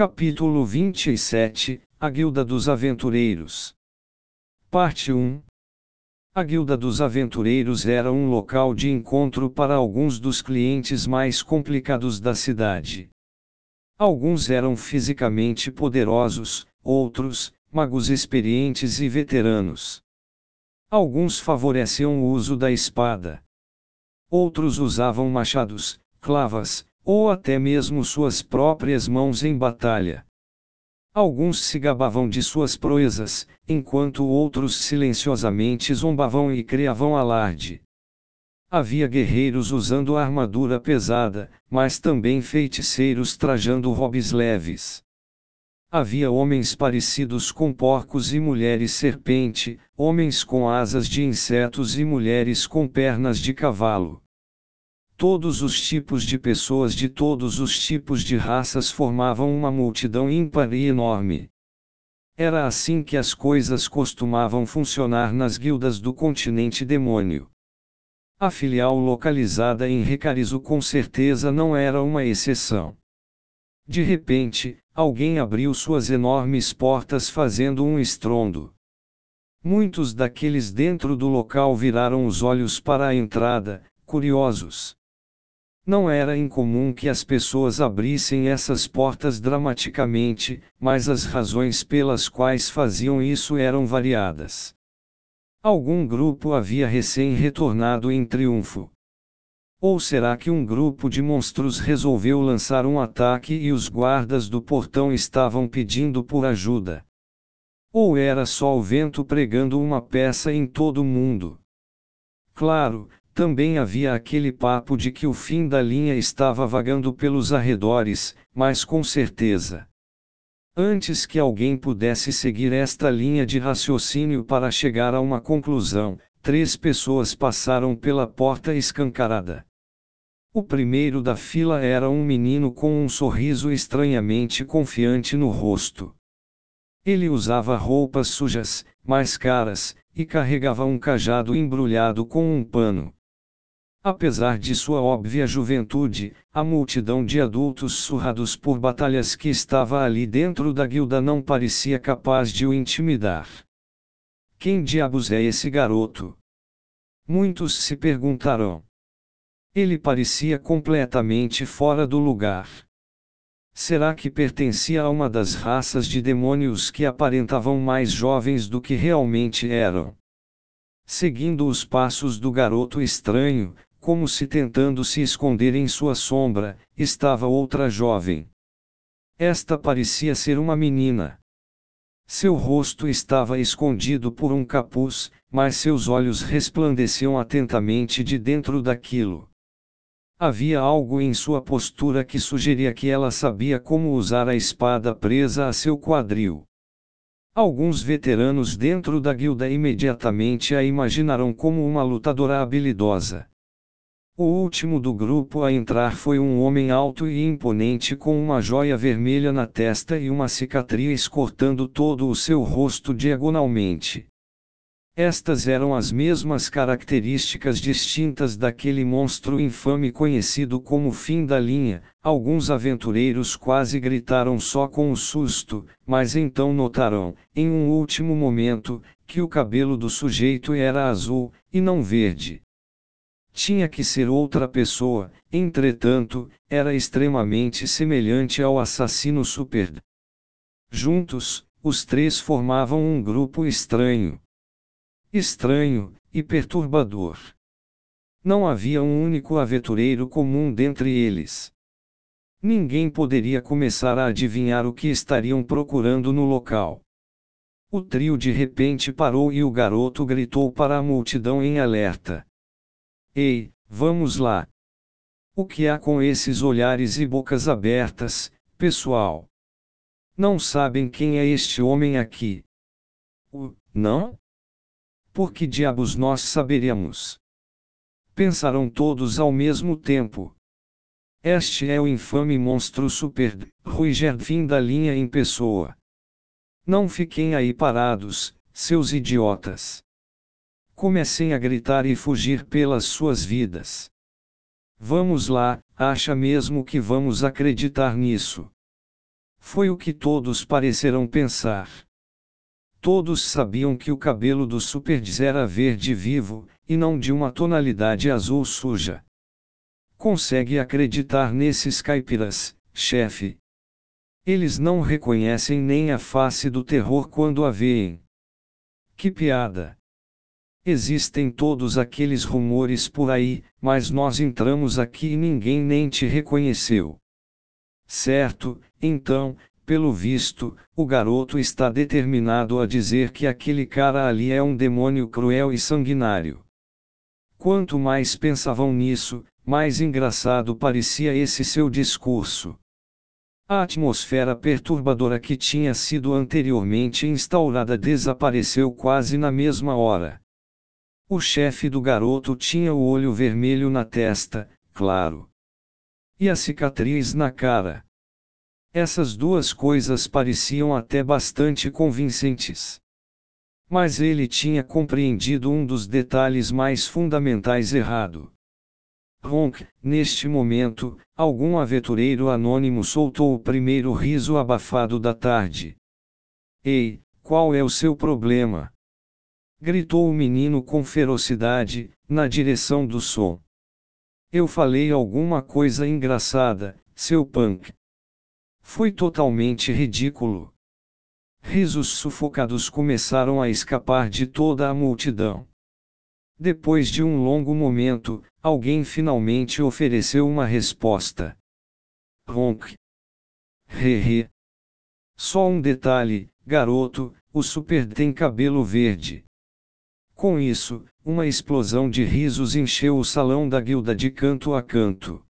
Capítulo 27 A Guilda dos Aventureiros Parte 1 A Guilda dos Aventureiros era um local de encontro para alguns dos clientes mais complicados da cidade. Alguns eram fisicamente poderosos, outros, magos experientes e veteranos. Alguns favoreciam o uso da espada. Outros usavam machados, clavas, ou até mesmo suas próprias mãos em batalha. Alguns se gabavam de suas proezas, enquanto outros silenciosamente zombavam e criavam alarde. Havia guerreiros usando armadura pesada, mas também feiticeiros trajando robes leves. Havia homens parecidos com porcos e mulheres serpente, homens com asas de insetos e mulheres com pernas de cavalo. Todos os tipos de pessoas de todos os tipos de raças formavam uma multidão ímpar e enorme. Era assim que as coisas costumavam funcionar nas guildas do continente demônio. A filial localizada em Recarizo com certeza não era uma exceção. De repente, alguém abriu suas enormes portas fazendo um estrondo. Muitos daqueles dentro do local viraram os olhos para a entrada, curiosos. Não era incomum que as pessoas abrissem essas portas dramaticamente, mas as razões pelas quais faziam isso eram variadas. Algum grupo havia recém-retornado em triunfo. Ou será que um grupo de monstros resolveu lançar um ataque e os guardas do portão estavam pedindo por ajuda? Ou era só o vento pregando uma peça em todo o mundo? Claro, também havia aquele papo de que o fim da linha estava vagando pelos arredores, mas com certeza. Antes que alguém pudesse seguir esta linha de raciocínio para chegar a uma conclusão, três pessoas passaram pela porta escancarada. O primeiro da fila era um menino com um sorriso estranhamente confiante no rosto. Ele usava roupas sujas, mais caras, e carregava um cajado embrulhado com um pano. Apesar de sua óbvia juventude, a multidão de adultos surrados por batalhas que estava ali dentro da guilda não parecia capaz de o intimidar. Quem diabos é esse garoto? Muitos se perguntaram. Ele parecia completamente fora do lugar. Será que pertencia a uma das raças de demônios que aparentavam mais jovens do que realmente eram? Seguindo os passos do garoto estranho, como se tentando se esconder em sua sombra, estava outra jovem. Esta parecia ser uma menina. Seu rosto estava escondido por um capuz, mas seus olhos resplandeciam atentamente de dentro daquilo. Havia algo em sua postura que sugeria que ela sabia como usar a espada presa a seu quadril. Alguns veteranos dentro da guilda imediatamente a imaginaram como uma lutadora habilidosa. O último do grupo a entrar foi um homem alto e imponente com uma joia vermelha na testa e uma cicatriz cortando todo o seu rosto diagonalmente. Estas eram as mesmas características distintas daquele monstro infame conhecido como fim da linha. Alguns aventureiros quase gritaram só com o susto, mas então notaram, em um último momento, que o cabelo do sujeito era azul, e não verde. Tinha que ser outra pessoa, entretanto, era extremamente semelhante ao assassino Super. Juntos, os três formavam um grupo estranho. Estranho, e perturbador. Não havia um único aventureiro comum dentre eles. Ninguém poderia começar a adivinhar o que estariam procurando no local. O trio de repente parou e o garoto gritou para a multidão em alerta. Ei, vamos lá. O que há com esses olhares e bocas abertas, pessoal? Não sabem quem é este homem aqui? O, não? Por que diabos nós saberíamos? Pensaram todos ao mesmo tempo. Este é o infame monstro Super Ruiger fim da linha em pessoa. Não fiquem aí parados, seus idiotas comecem a gritar e fugir pelas suas vidas. Vamos lá, acha mesmo que vamos acreditar nisso? Foi o que todos pareceram pensar. Todos sabiam que o cabelo do Superds era verde vivo, e não de uma tonalidade azul suja. Consegue acreditar nesses caipiras, chefe? Eles não reconhecem nem a face do terror quando a veem. Que piada! Existem todos aqueles rumores por aí, mas nós entramos aqui e ninguém nem te reconheceu. Certo, então, pelo visto, o garoto está determinado a dizer que aquele cara ali é um demônio cruel e sanguinário. Quanto mais pensavam nisso, mais engraçado parecia esse seu discurso. A atmosfera perturbadora que tinha sido anteriormente instaurada desapareceu quase na mesma hora. O chefe do garoto tinha o olho vermelho na testa, claro. E a cicatriz na cara. Essas duas coisas pareciam até bastante convincentes. Mas ele tinha compreendido um dos detalhes mais fundamentais errado. Ronk, neste momento, algum aventureiro anônimo soltou o primeiro riso abafado da tarde. Ei, qual é o seu problema? Gritou o menino com ferocidade, na direção do som. Eu falei alguma coisa engraçada, seu punk. Foi totalmente ridículo. Risos sufocados começaram a escapar de toda a multidão. Depois de um longo momento, alguém finalmente ofereceu uma resposta. Ronk. Hehe. Só um detalhe, garoto, o super tem cabelo verde. Com isso, uma explosão de risos encheu o salão da guilda de canto a canto.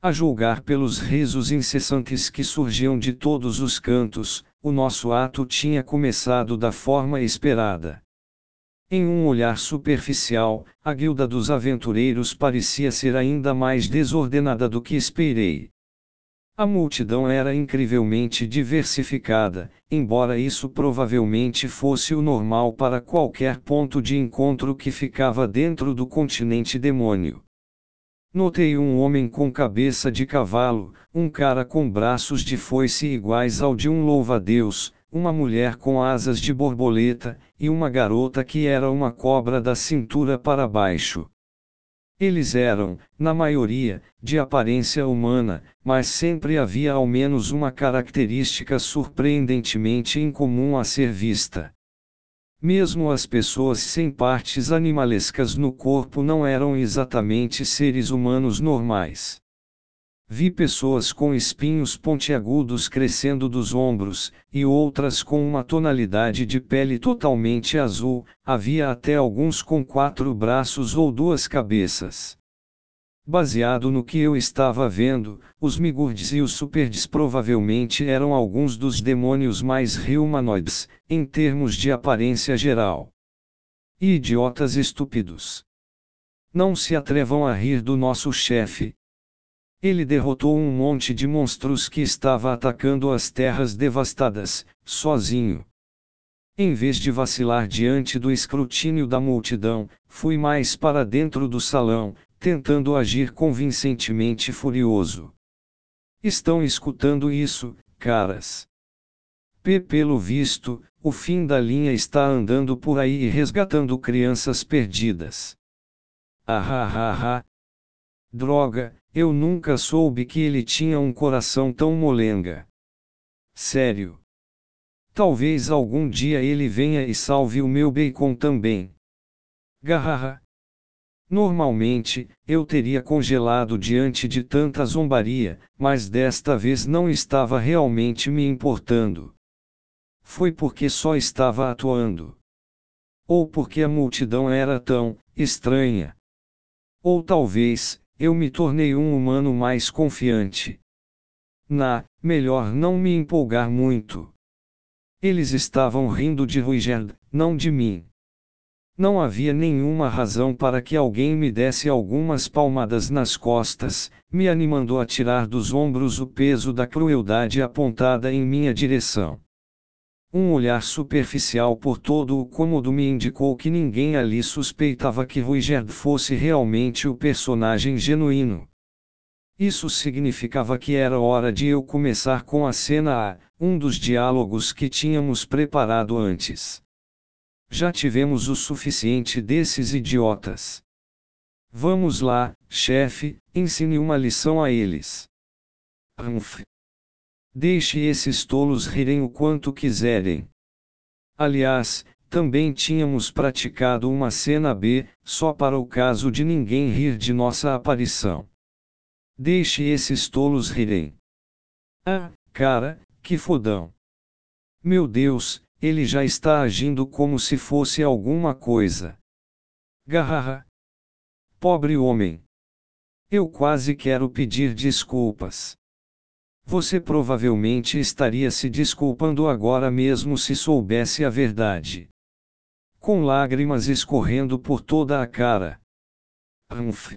A julgar pelos risos incessantes que surgiam de todos os cantos, o nosso ato tinha começado da forma esperada. Em um olhar superficial, a guilda dos aventureiros parecia ser ainda mais desordenada do que esperei. A multidão era incrivelmente diversificada, embora isso provavelmente fosse o normal para qualquer ponto de encontro que ficava dentro do continente demônio. Notei um homem com cabeça de cavalo, um cara com braços de foice iguais ao de um louva-a-Deus, uma mulher com asas de borboleta, e uma garota que era uma cobra da cintura para baixo. Eles eram, na maioria, de aparência humana, mas sempre havia ao menos uma característica surpreendentemente incomum a ser vista. Mesmo as pessoas sem partes animalescas no corpo não eram exatamente seres humanos normais. Vi pessoas com espinhos pontiagudos crescendo dos ombros, e outras com uma tonalidade de pele totalmente azul, havia até alguns com quatro braços ou duas cabeças. Baseado no que eu estava vendo, os Migurds e os Superds provavelmente eram alguns dos demônios mais humanoides, em termos de aparência geral. E idiotas estúpidos. Não se atrevam a rir do nosso chefe, ele derrotou um monte de monstros que estava atacando as terras devastadas, sozinho. Em vez de vacilar diante do escrutínio da multidão, fui mais para dentro do salão, tentando agir convincentemente furioso. Estão escutando isso, caras? P. Pelo visto, o fim da linha está andando por aí e resgatando crianças perdidas. Ah, ah, ah, ah. Droga, eu nunca soube que ele tinha um coração tão molenga. Sério. Talvez algum dia ele venha e salve o meu bacon também. Garraha. Normalmente, eu teria congelado diante de tanta zombaria, mas desta vez não estava realmente me importando. Foi porque só estava atuando. Ou porque a multidão era tão estranha. Ou talvez, eu me tornei um humano mais confiante. Na, melhor não me empolgar muito. Eles estavam rindo de Ruigerd, não de mim. Não havia nenhuma razão para que alguém me desse algumas palmadas nas costas, me animando a tirar dos ombros o peso da crueldade apontada em minha direção. Um olhar superficial por todo o cômodo me indicou que ninguém ali suspeitava que Ruigerd fosse realmente o personagem genuíno. Isso significava que era hora de eu começar com a cena A, um dos diálogos que tínhamos preparado antes. Já tivemos o suficiente desses idiotas. Vamos lá, chefe, ensine uma lição a eles. Humph. Deixe esses tolos rirem o quanto quiserem. Aliás, também tínhamos praticado uma cena B, só para o caso de ninguém rir de nossa aparição. Deixe esses tolos rirem. Ah, cara, que fodão. Meu Deus, ele já está agindo como se fosse alguma coisa. Garraha. Pobre homem. Eu quase quero pedir desculpas. Você provavelmente estaria se desculpando agora mesmo se soubesse a verdade. Com lágrimas escorrendo por toda a cara. Humph.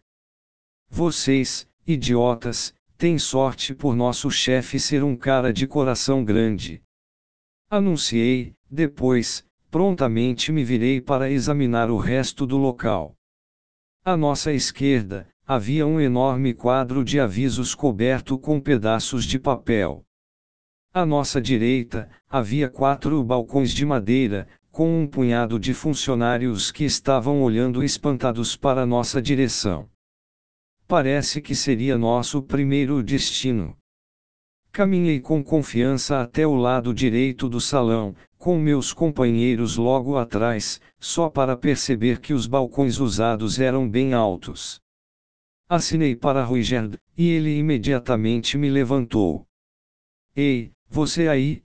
Vocês, idiotas, tem sorte por nosso chefe ser um cara de coração grande. Anunciei, depois, prontamente me virei para examinar o resto do local. À nossa esquerda, havia um enorme quadro de avisos coberto com pedaços de papel. À nossa direita, havia quatro balcões de madeira, com um punhado de funcionários que estavam olhando espantados para nossa direção. Parece que seria nosso primeiro destino. Caminhei com confiança até o lado direito do salão, com meus companheiros logo atrás, só para perceber que os balcões usados eram bem altos. Assinei para Ruigerd, e ele imediatamente me levantou. Ei, você aí?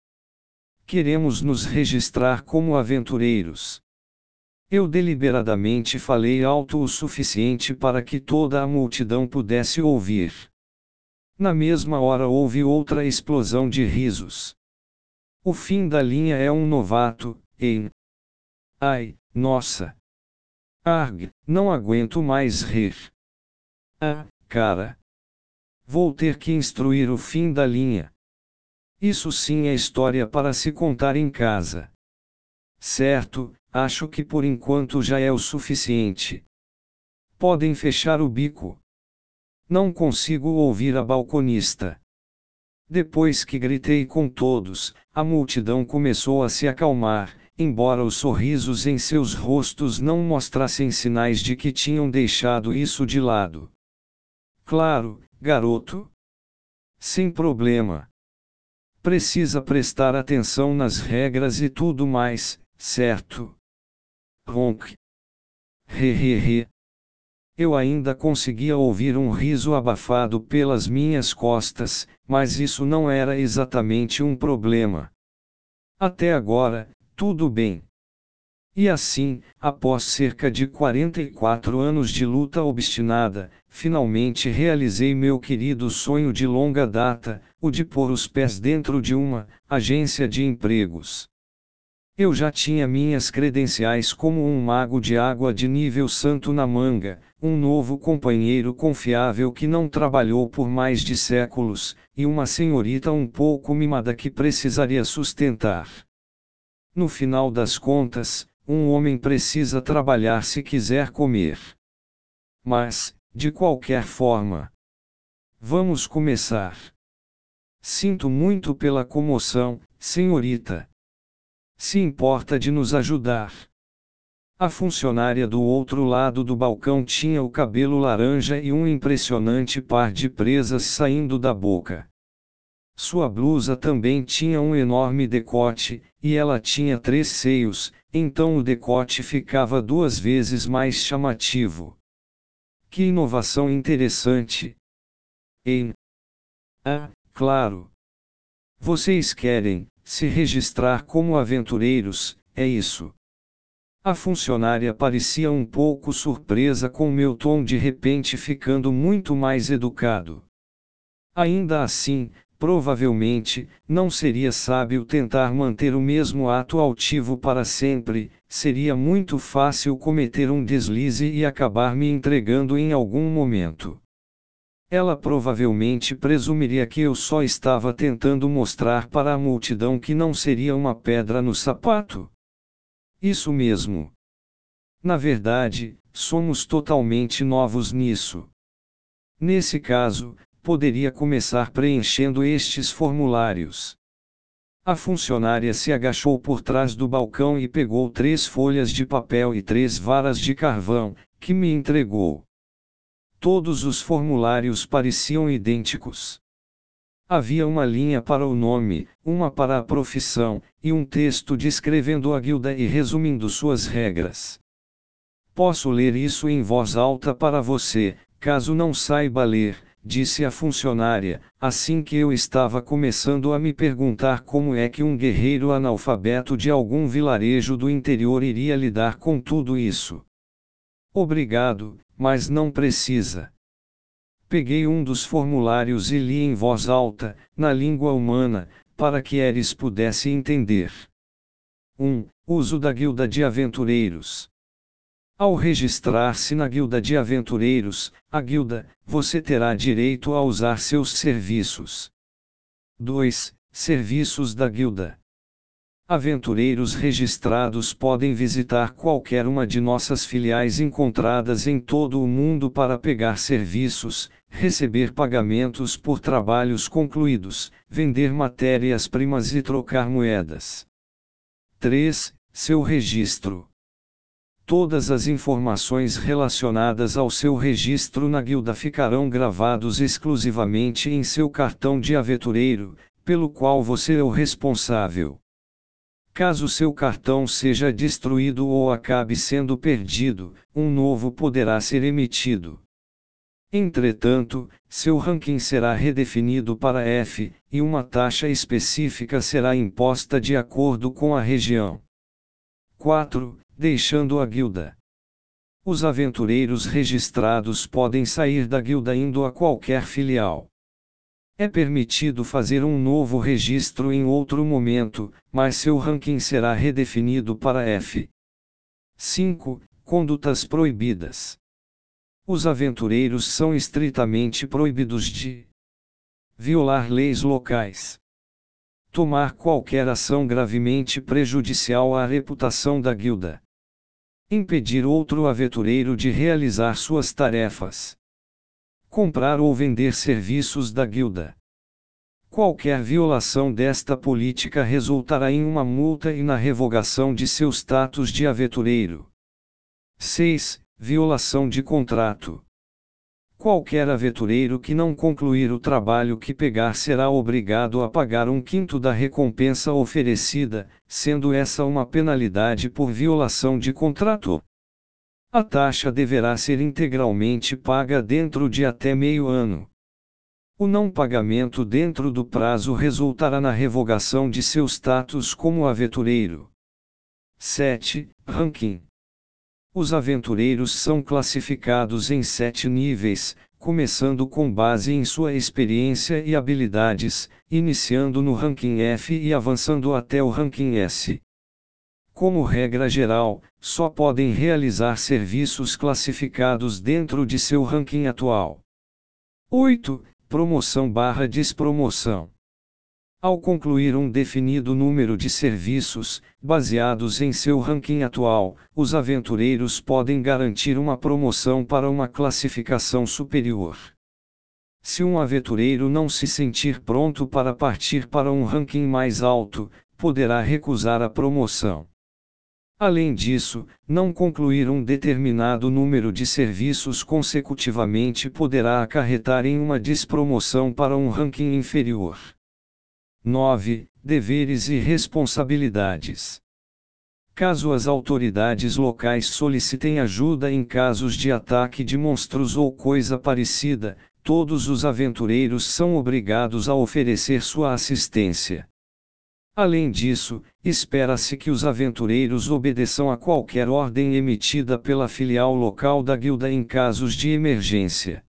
Queremos nos registrar como aventureiros. Eu deliberadamente falei alto o suficiente para que toda a multidão pudesse ouvir. Na mesma hora houve outra explosão de risos. O fim da linha é um novato, hein? Ai, nossa! Arg, não aguento mais rir. Ah, cara! Vou ter que instruir o fim da linha. Isso sim é história para se contar em casa. Certo, Acho que por enquanto já é o suficiente. Podem fechar o bico. Não consigo ouvir a balconista. Depois que gritei com todos, a multidão começou a se acalmar, embora os sorrisos em seus rostos não mostrassem sinais de que tinham deixado isso de lado. Claro, garoto. Sem problema. Precisa prestar atenção nas regras e tudo mais, certo? Ronk. Hehehe. Eu ainda conseguia ouvir um riso abafado pelas minhas costas, mas isso não era exatamente um problema. Até agora, tudo bem. E assim, após cerca de 44 anos de luta obstinada, finalmente realizei meu querido sonho de longa data, o de pôr os pés dentro de uma agência de empregos. Eu já tinha minhas credenciais como um mago de água de nível santo na manga, um novo companheiro confiável que não trabalhou por mais de séculos, e uma senhorita um pouco mimada que precisaria sustentar. No final das contas, um homem precisa trabalhar se quiser comer. Mas, de qualquer forma, vamos começar. Sinto muito pela comoção, senhorita se importa de nos ajudar. A funcionária do outro lado do balcão tinha o cabelo laranja e um impressionante par de presas saindo da boca. Sua blusa também tinha um enorme decote, e ela tinha três seios, então o decote ficava duas vezes mais chamativo. Que inovação interessante! Em. Ah, claro! Vocês querem, se registrar como aventureiros, é isso. A funcionária parecia um pouco surpresa com meu tom de repente ficando muito mais educado. Ainda assim, provavelmente, não seria sábio tentar manter o mesmo ato altivo para sempre, seria muito fácil cometer um deslize e acabar me entregando em algum momento. Ela provavelmente presumiria que eu só estava tentando mostrar para a multidão que não seria uma pedra no sapato. Isso mesmo. Na verdade, somos totalmente novos nisso. Nesse caso, poderia começar preenchendo estes formulários. A funcionária se agachou por trás do balcão e pegou três folhas de papel e três varas de carvão, que me entregou. Todos os formulários pareciam idênticos. Havia uma linha para o nome, uma para a profissão, e um texto descrevendo a guilda e resumindo suas regras. Posso ler isso em voz alta para você, caso não saiba ler, disse a funcionária, assim que eu estava começando a me perguntar como é que um guerreiro analfabeto de algum vilarejo do interior iria lidar com tudo isso. Obrigado, mas não precisa. Peguei um dos formulários e li em voz alta, na língua humana, para que Eris pudesse entender. 1. Uso da Guilda de Aventureiros. Ao registrar-se na Guilda de Aventureiros, a Guilda, você terá direito a usar seus serviços. 2. Serviços da Guilda. Aventureiros registrados podem visitar qualquer uma de nossas filiais encontradas em todo o mundo para pegar serviços, receber pagamentos por trabalhos concluídos, vender matérias-primas e trocar moedas. 3. Seu registro. Todas as informações relacionadas ao seu registro na guilda ficarão gravados exclusivamente em seu cartão de aventureiro, pelo qual você é o responsável. Caso seu cartão seja destruído ou acabe sendo perdido, um novo poderá ser emitido. Entretanto, seu ranking será redefinido para F, e uma taxa específica será imposta de acordo com a região. 4. Deixando a guilda. Os aventureiros registrados podem sair da guilda indo a qualquer filial. É permitido fazer um novo registro em outro momento, mas seu ranking será redefinido para F. 5. Condutas proibidas. Os aventureiros são estritamente proibidos de violar leis locais, tomar qualquer ação gravemente prejudicial à reputação da guilda, impedir outro aventureiro de realizar suas tarefas comprar ou vender serviços da guilda. Qualquer violação desta política resultará em uma multa e na revogação de seu status de aventureiro. 6. Violação de contrato. Qualquer aventureiro que não concluir o trabalho que pegar será obrigado a pagar um quinto da recompensa oferecida, sendo essa uma penalidade por violação de contrato. A taxa deverá ser integralmente paga dentro de até meio ano. O não pagamento dentro do prazo resultará na revogação de seu status como aventureiro. 7. Ranking. Os aventureiros são classificados em sete níveis, começando com base em sua experiência e habilidades, iniciando no ranking F e avançando até o ranking S. Como regra geral, só podem realizar serviços classificados dentro de seu ranking atual. 8. Promoção barra despromoção. Ao concluir um definido número de serviços, baseados em seu ranking atual, os aventureiros podem garantir uma promoção para uma classificação superior. Se um aventureiro não se sentir pronto para partir para um ranking mais alto, poderá recusar a promoção. Além disso, não concluir um determinado número de serviços consecutivamente poderá acarretar em uma despromoção para um ranking inferior. 9. Deveres e responsabilidades. Caso as autoridades locais solicitem ajuda em casos de ataque de monstros ou coisa parecida, todos os aventureiros são obrigados a oferecer sua assistência. Além disso, espera-se que os aventureiros obedeçam a qualquer ordem emitida pela filial local da guilda em casos de emergência.